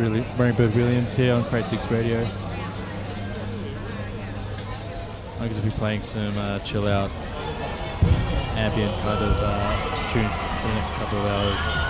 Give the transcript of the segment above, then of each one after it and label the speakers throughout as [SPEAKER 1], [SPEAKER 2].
[SPEAKER 1] Really Bird Williams here on Crate Digs Radio. I'm going to be playing some uh, chill out, ambient kind of uh, tunes for the next couple of hours.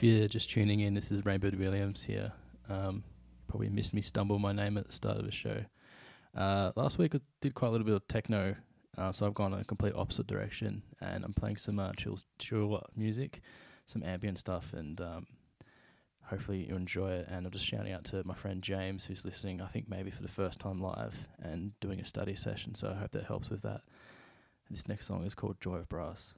[SPEAKER 1] If you're just tuning in, this is Rainbird Williams here. Um, probably missed me stumble my name at the start of the show. Uh, last week I did quite a little bit of techno, uh, so I've gone a complete opposite direction, and I'm playing some uh, chill, chill music, some ambient stuff, and um, hopefully you enjoy it. And I'm just shouting out to my friend James, who's listening. I think maybe for the first time live and doing a study session. So I hope that helps with that. This next song is called Joy of Brass.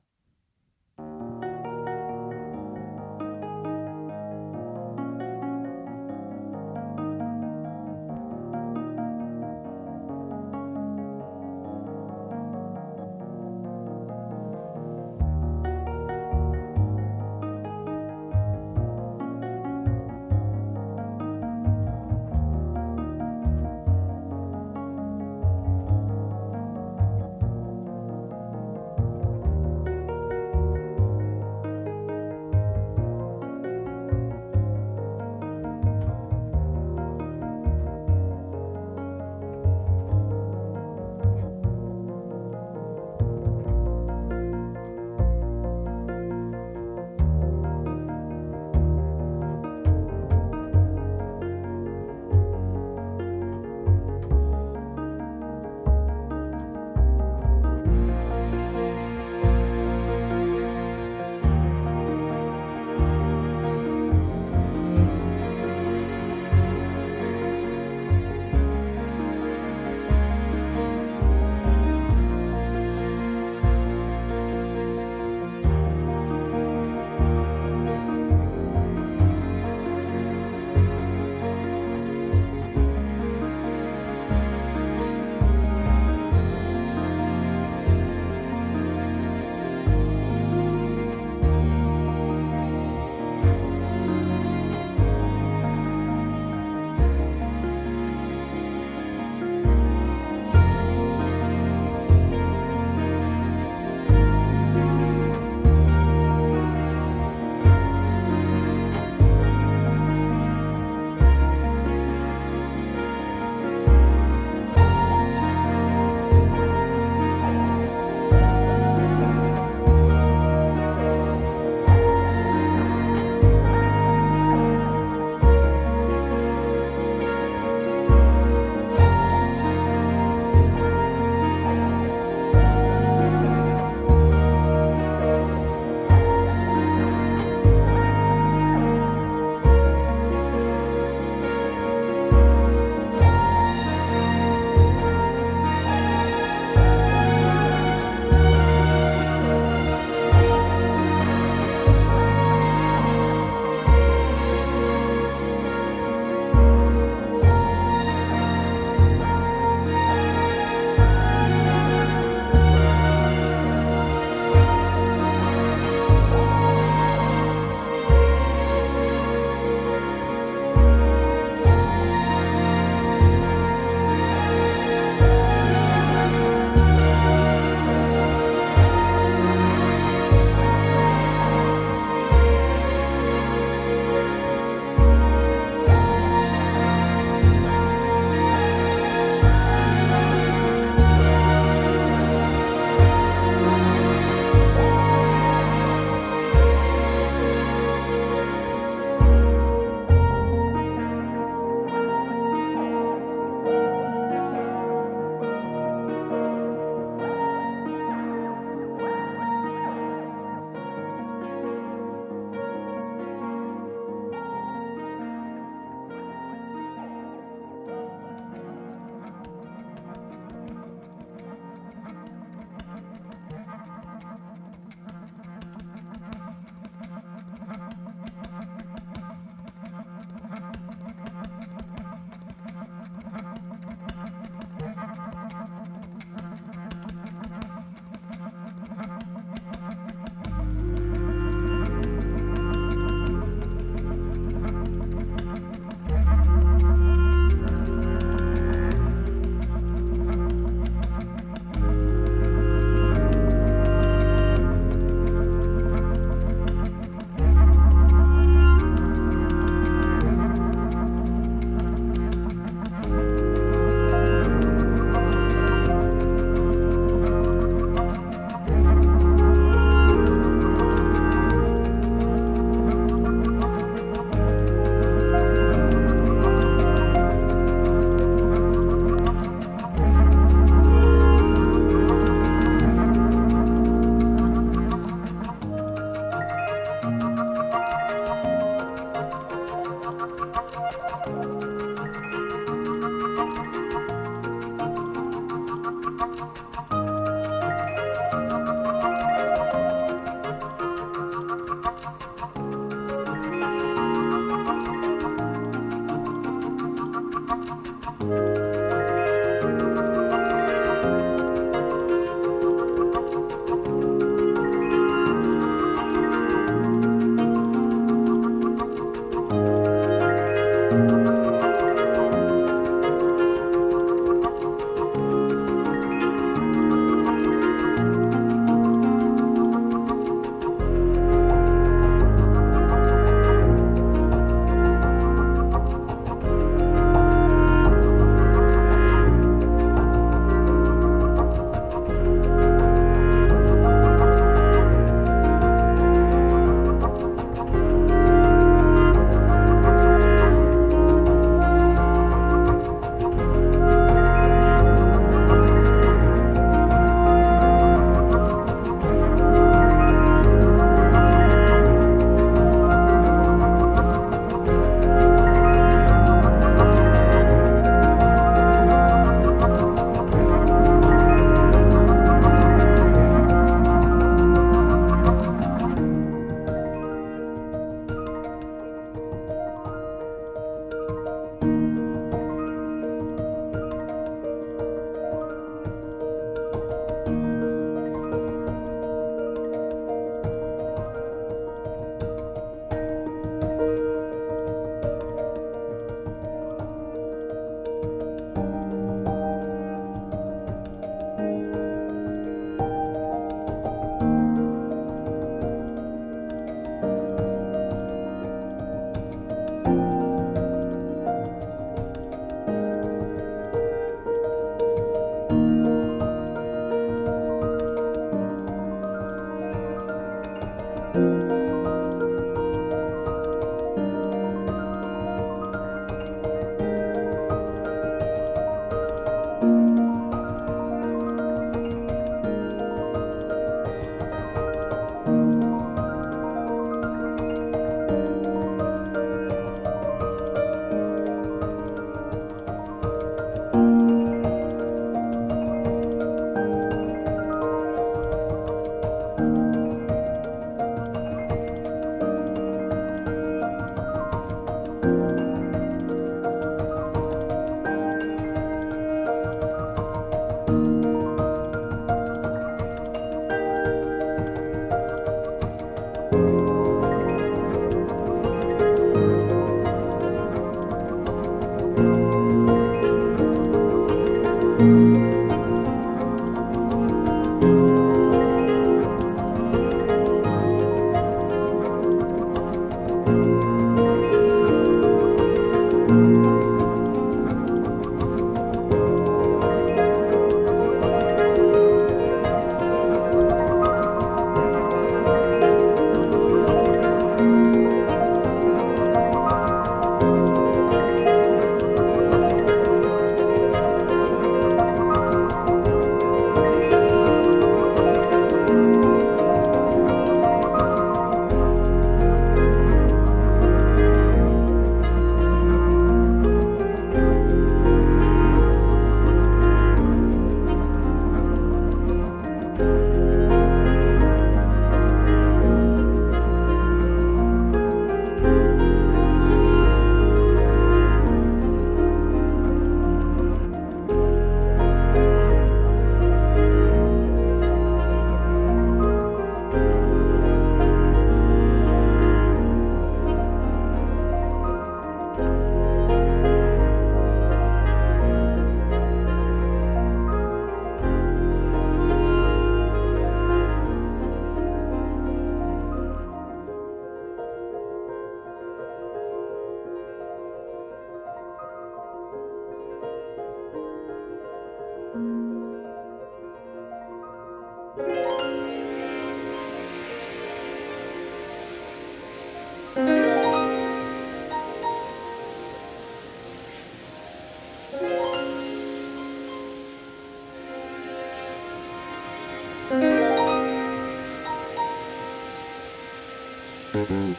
[SPEAKER 1] Mm-hmm.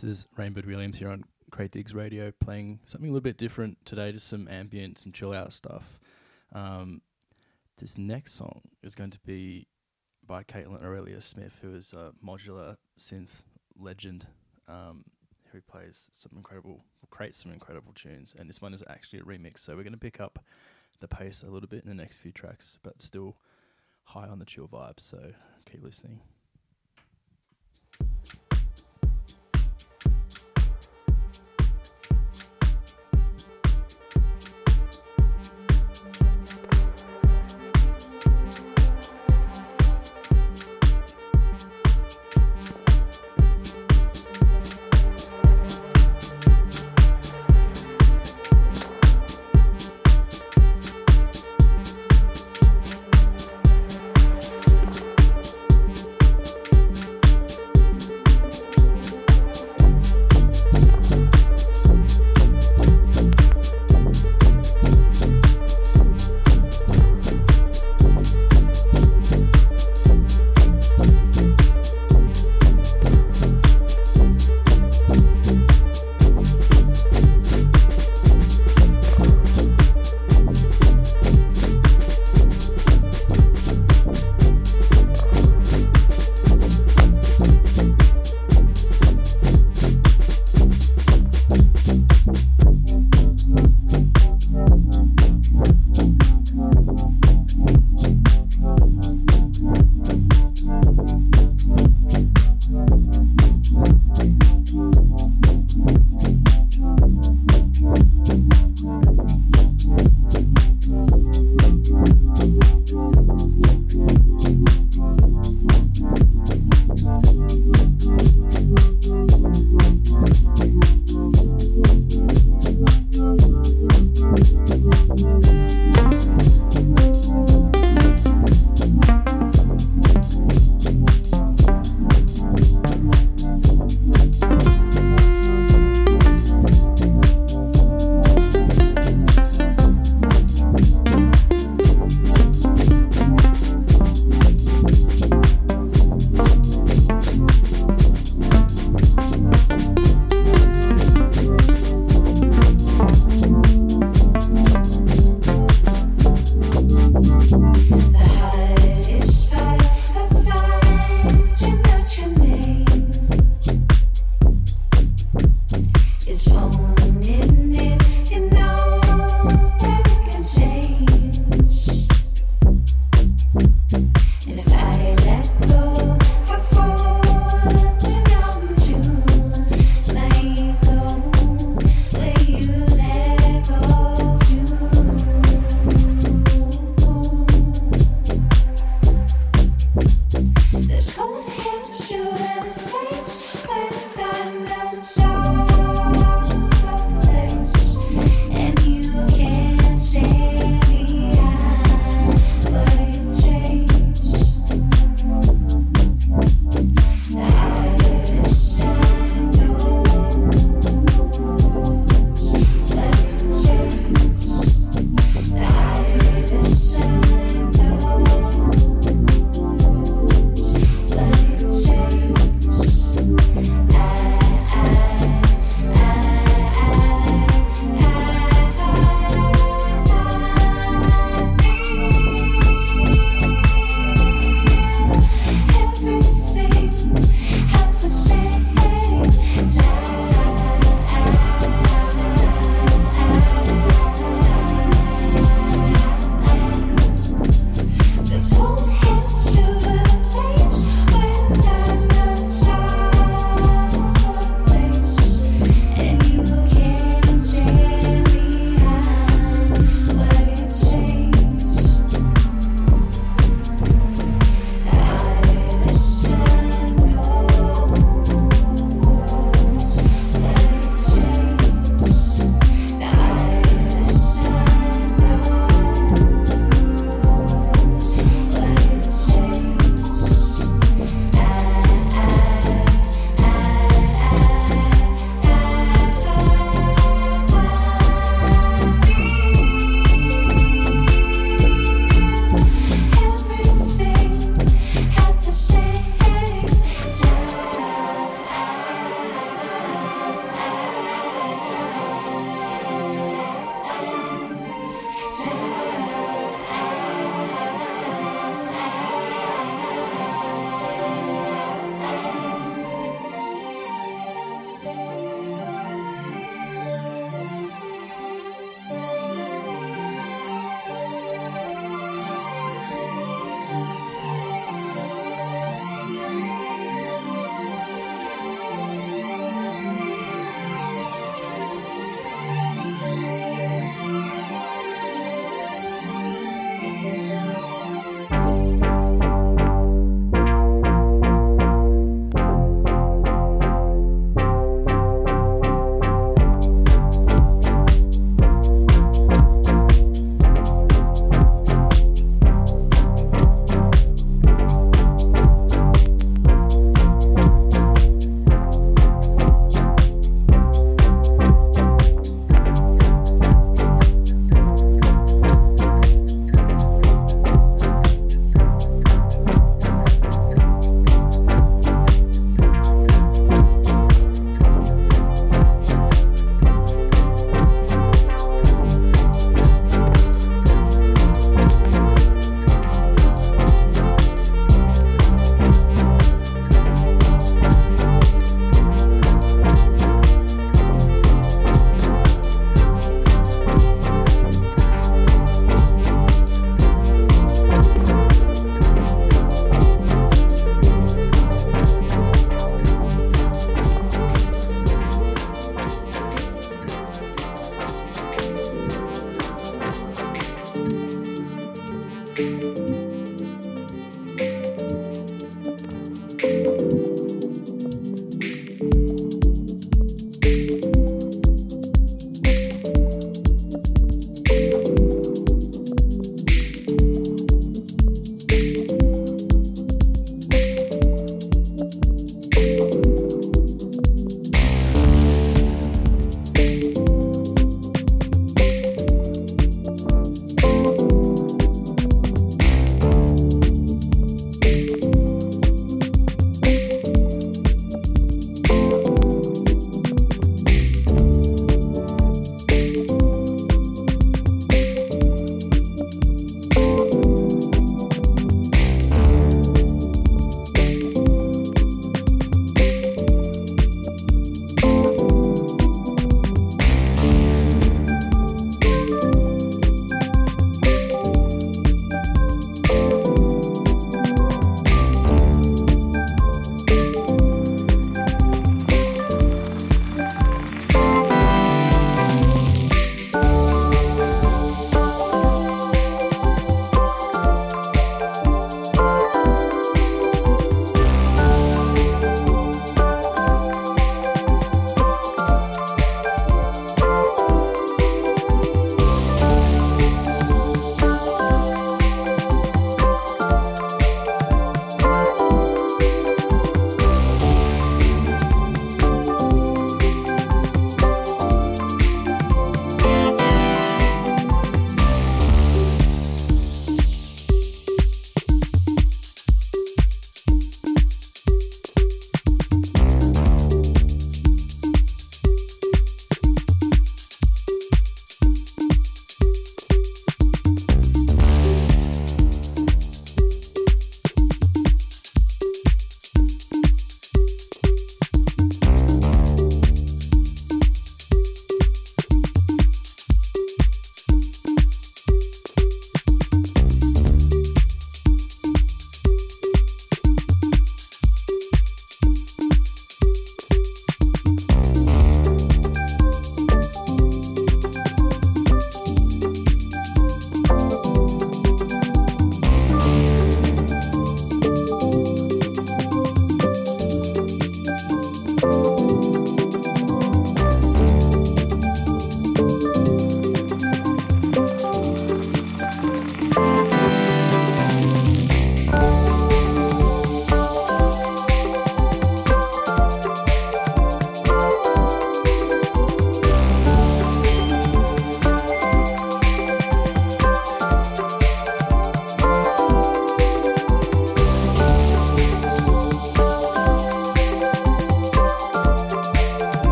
[SPEAKER 1] This is Rainbird Williams here on Crate Digs Radio, playing something a little bit different today, just some ambient, some chill out stuff. Um, this next song is going to be by Kaitlyn Aurelia Smith, who is a modular synth legend, um, who plays some incredible, creates some incredible tunes. And this one is actually a remix, so we're going to pick up the pace a little bit in the next few tracks, but still high on the chill vibe. So keep listening.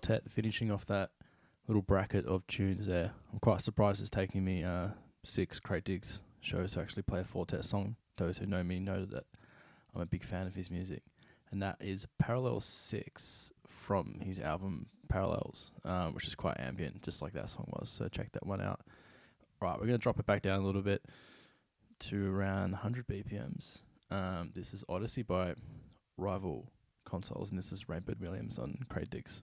[SPEAKER 1] Four Tet finishing off that little bracket of tunes there. I'm quite surprised it's taking me uh, six Crate Digs shows to actually play a Four Tet song. Those who know me know that I'm a big fan of his music. And that is Parallel 6 from his album Parallels, um, which is quite ambient, just like that song was. So check that one out. Right, we're going to drop it back down a little bit to around 100 BPMs. Um, this is Odyssey by Rival Consoles, and this is Rainbird Williams on Crate Digs.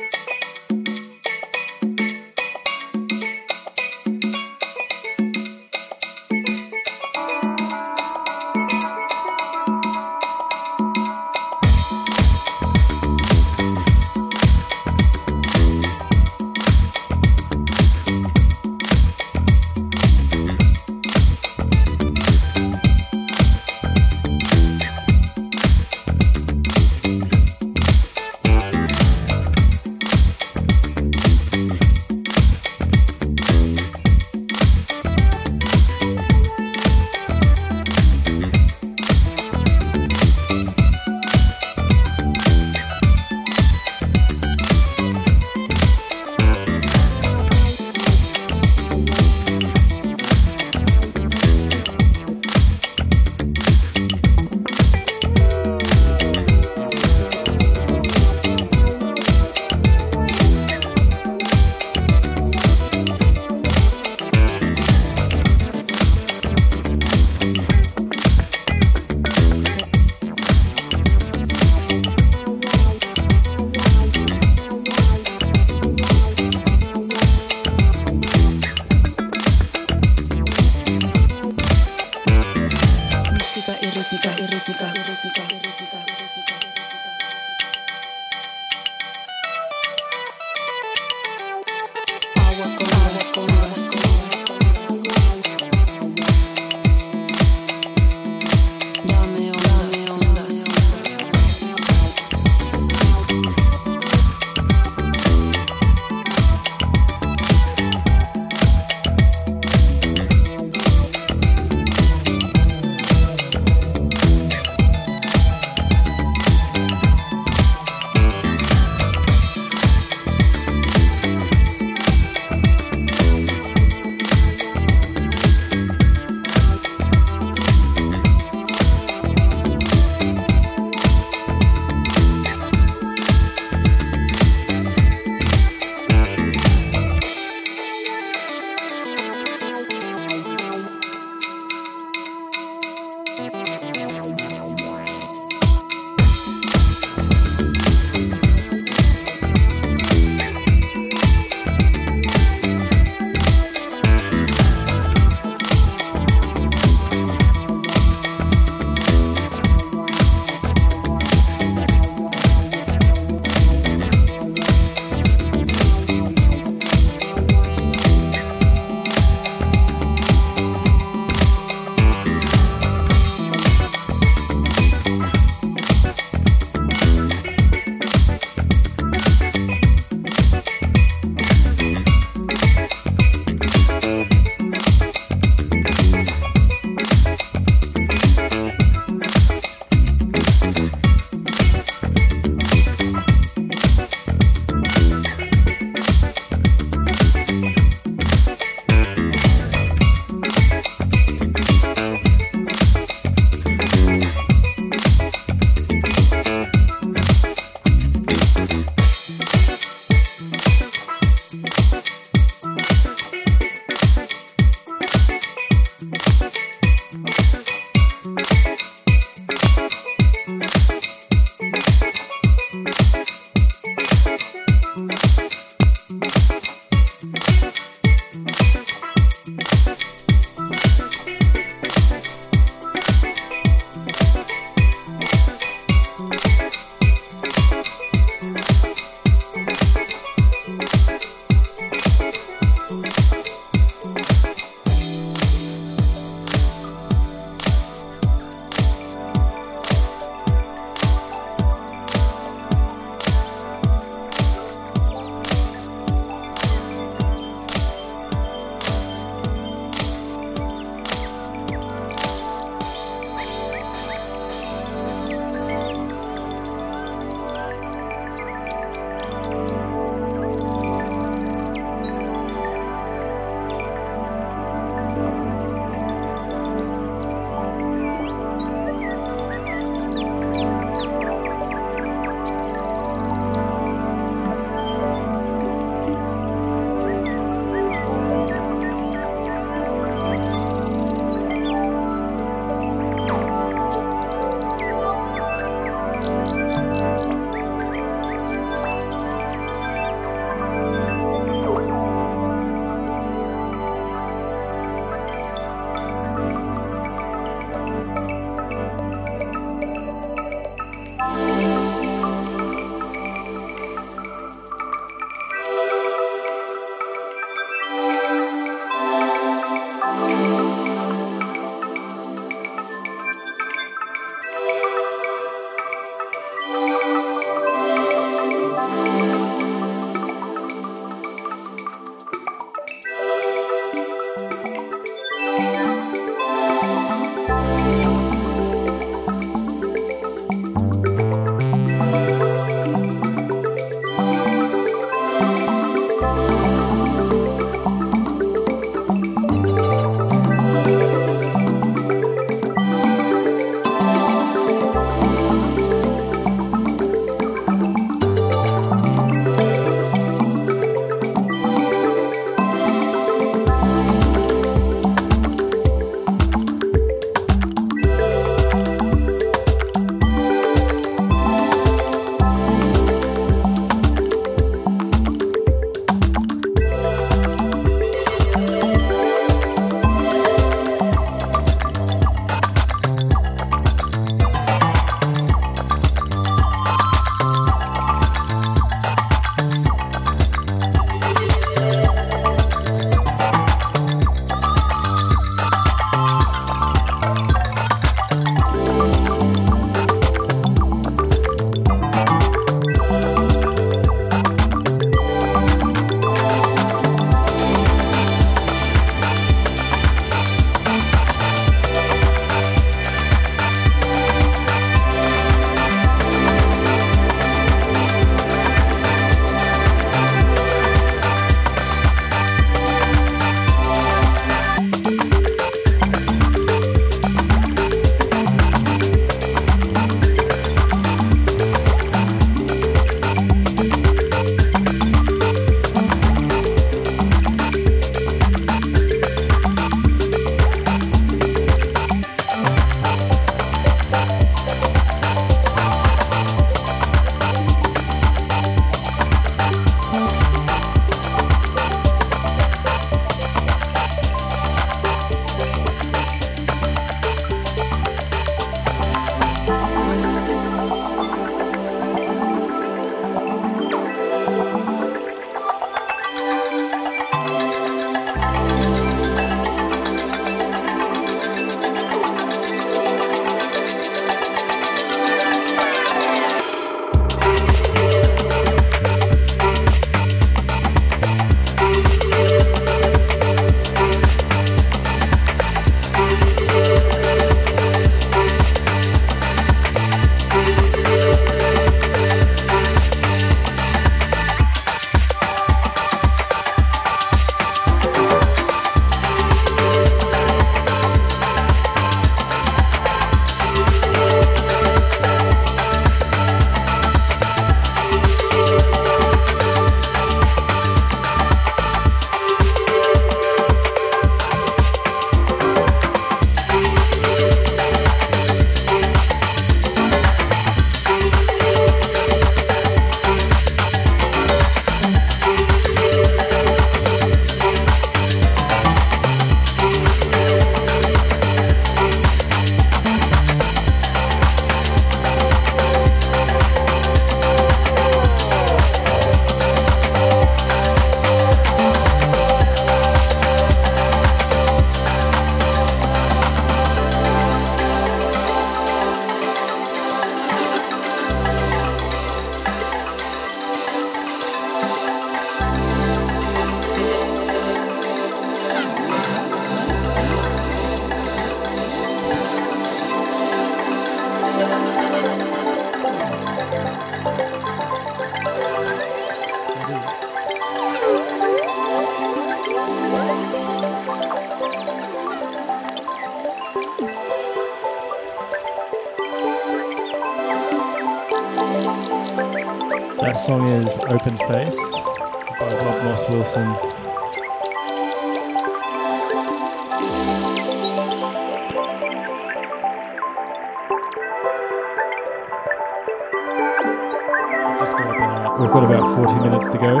[SPEAKER 1] Just got about, we've got about 40 minutes to go.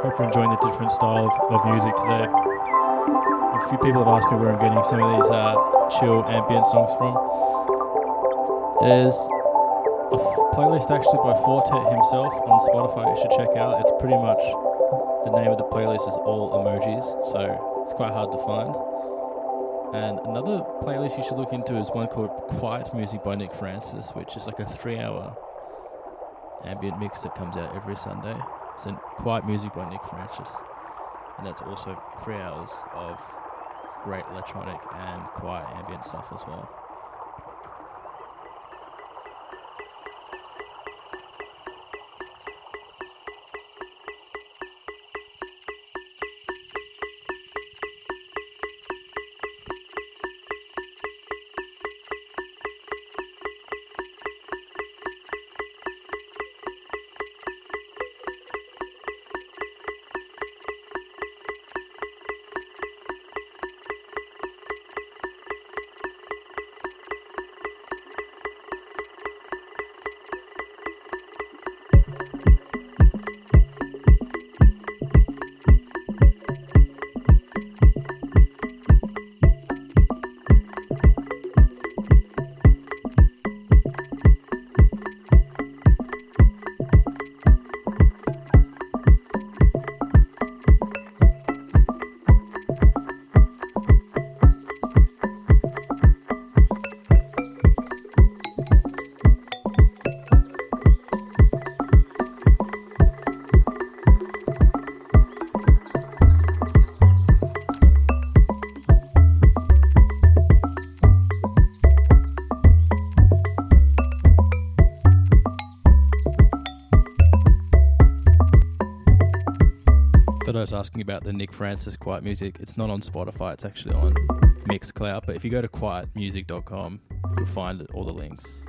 [SPEAKER 1] Hope you're enjoying the different style of, of music today. A few people have asked me where I'm getting some of these uh, chill ambient songs from. There's a f- playlist actually by Four Tet himself on Spotify you should check out. It's pretty much the name of the playlist is all emojis, so it's quite hard to find. And another playlist you should look into is one called Quiet Music by Nick Francis, which is like a three hour ambient mix that comes out every Sunday. So Quiet Music by Nick Francis. And that's also three hours of great electronic and quiet ambient stuff as well. Asking about the Nick Francis Quiet Music, it's not on Spotify, it's actually on Mixcloud. But if you go to quietmusic.com, you'll find all the links.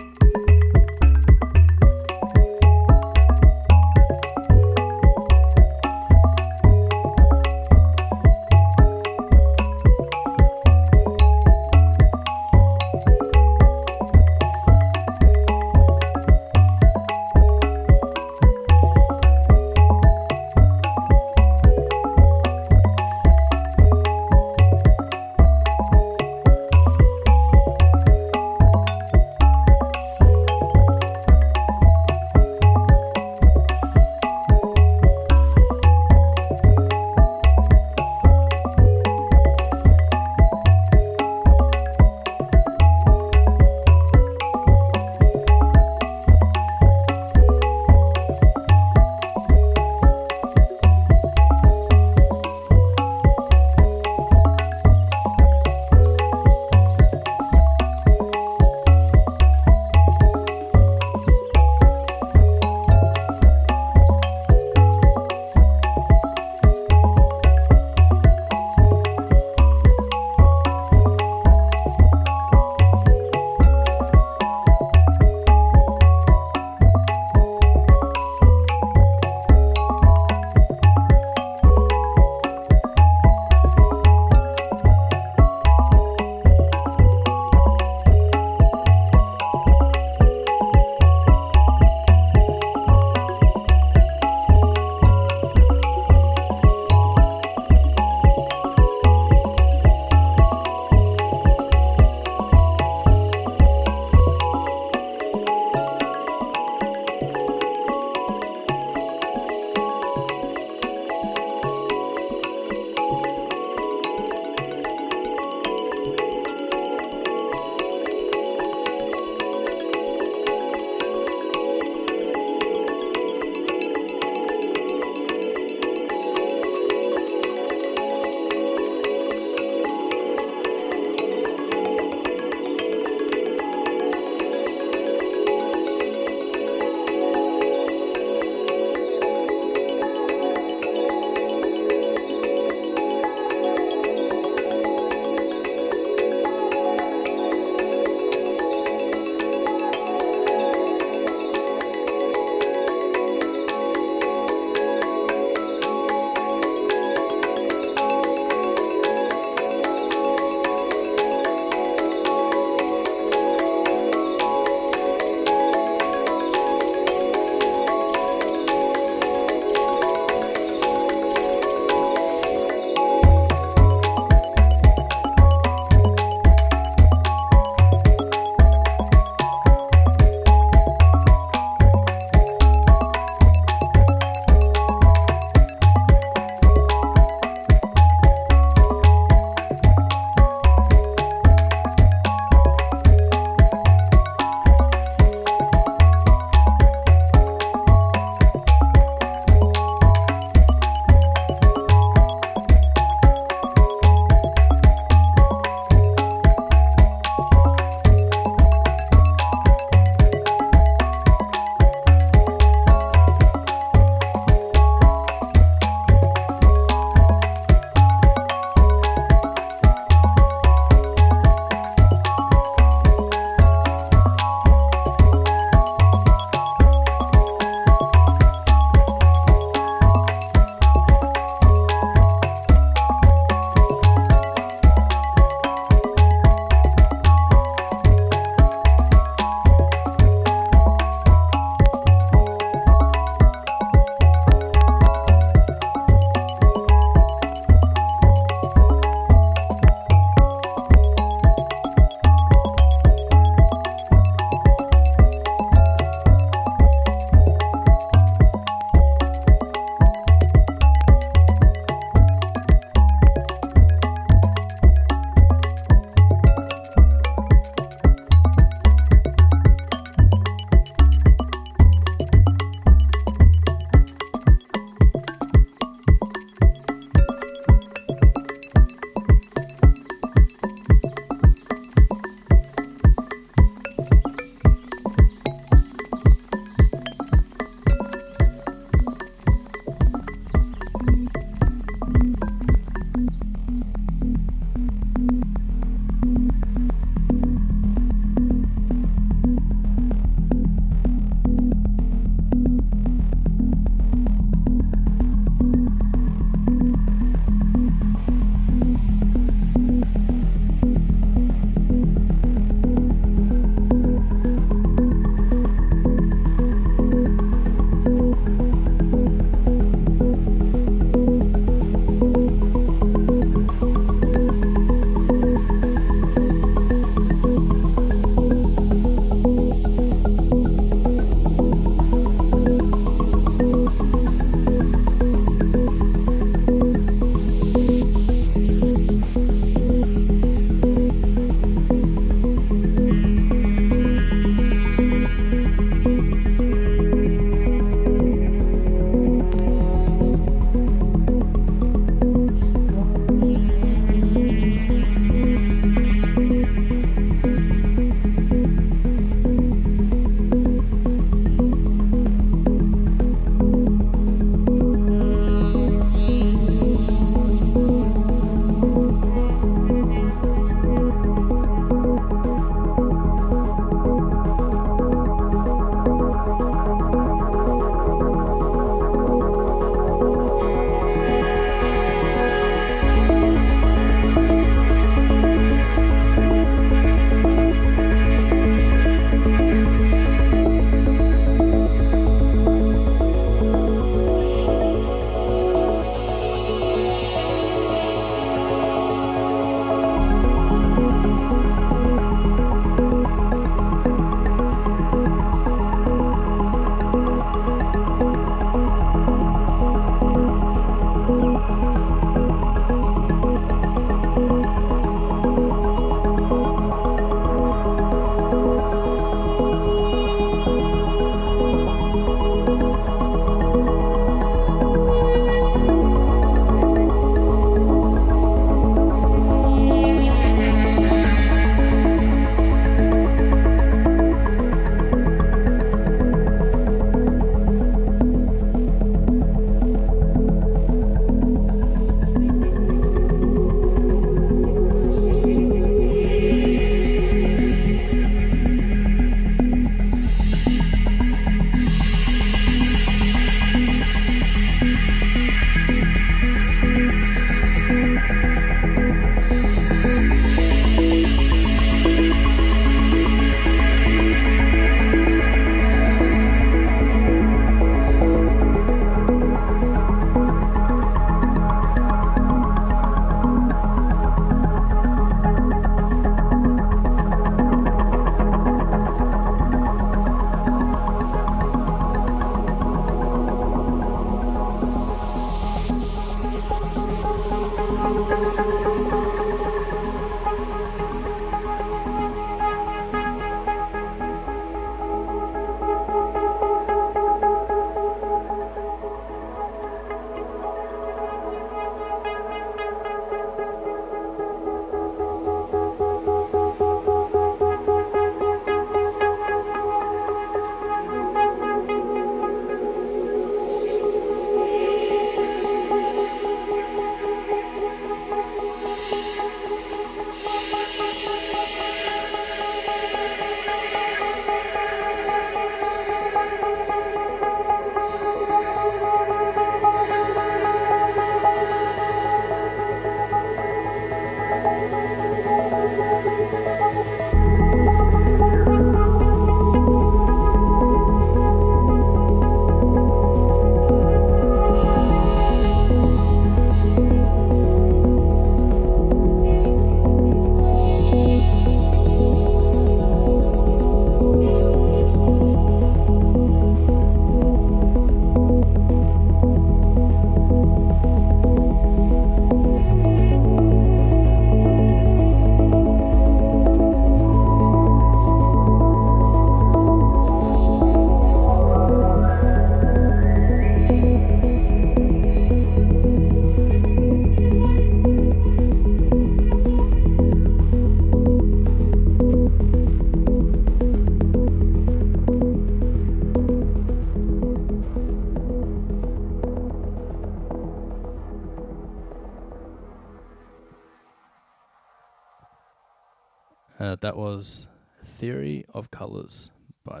[SPEAKER 2] Was Theory of Colors by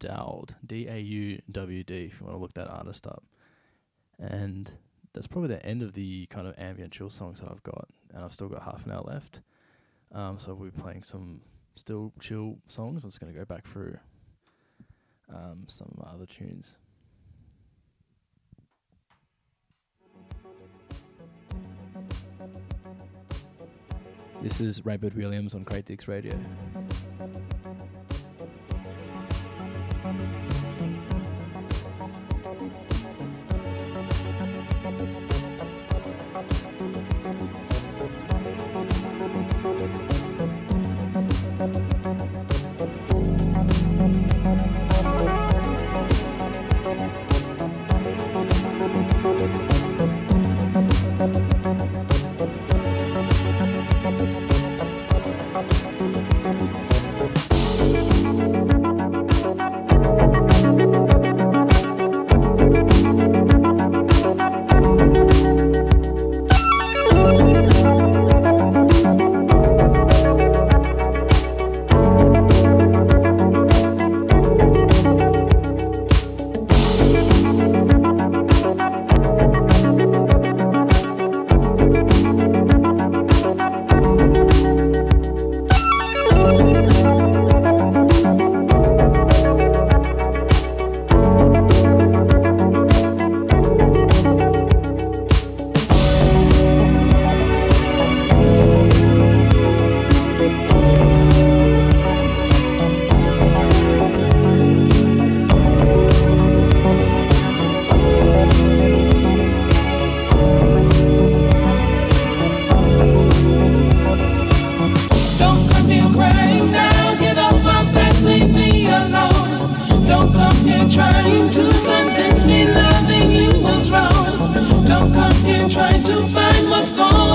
[SPEAKER 2] Dauwd, D A U W D, if you want to look that artist up. And that's probably the end of the kind of ambient chill songs that I've got, and I've still got half an hour left. Um, so we'll be playing some still chill songs. I'm just going to go back through um, some other tunes. This is Rainbird Williams on Crate Digs trying to find what's gone.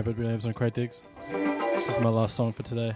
[SPEAKER 1] Is Rainbird Williams on Crate Digs. This is my last song for today.